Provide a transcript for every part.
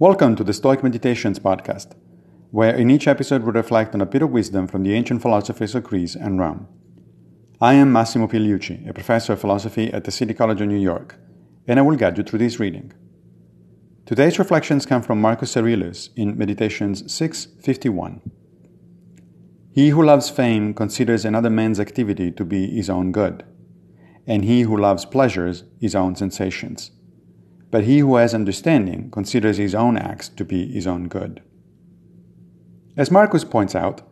Welcome to the Stoic Meditations podcast, where in each episode we reflect on a bit of wisdom from the ancient philosophers of Greece and Rome. I am Massimo Pigliucci, a professor of philosophy at the City College of New York, and I will guide you through this reading. Today's reflections come from Marcus Aurelius in Meditations 651. He who loves fame considers another man's activity to be his own good, and he who loves pleasures his own sensations. But he who has understanding considers his own acts to be his own good. As Marcus points out,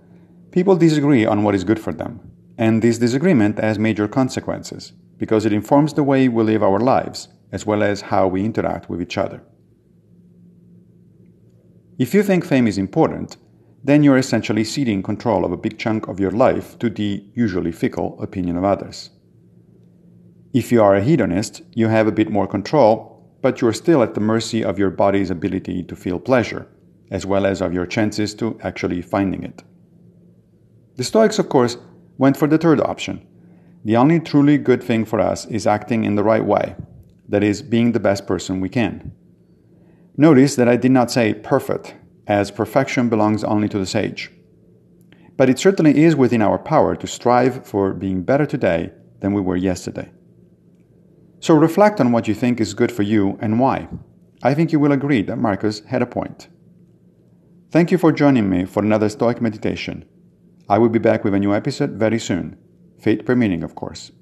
people disagree on what is good for them, and this disagreement has major consequences because it informs the way we live our lives as well as how we interact with each other. If you think fame is important, then you're essentially ceding control of a big chunk of your life to the usually fickle opinion of others. If you are a hedonist, you have a bit more control but you are still at the mercy of your body's ability to feel pleasure, as well as of your chances to actually finding it. The Stoics, of course, went for the third option. The only truly good thing for us is acting in the right way, that is, being the best person we can. Notice that I did not say perfect, as perfection belongs only to the sage. But it certainly is within our power to strive for being better today than we were yesterday. So reflect on what you think is good for you and why. I think you will agree that Marcus had a point. Thank you for joining me for another Stoic meditation. I will be back with a new episode very soon, fate permitting, of course.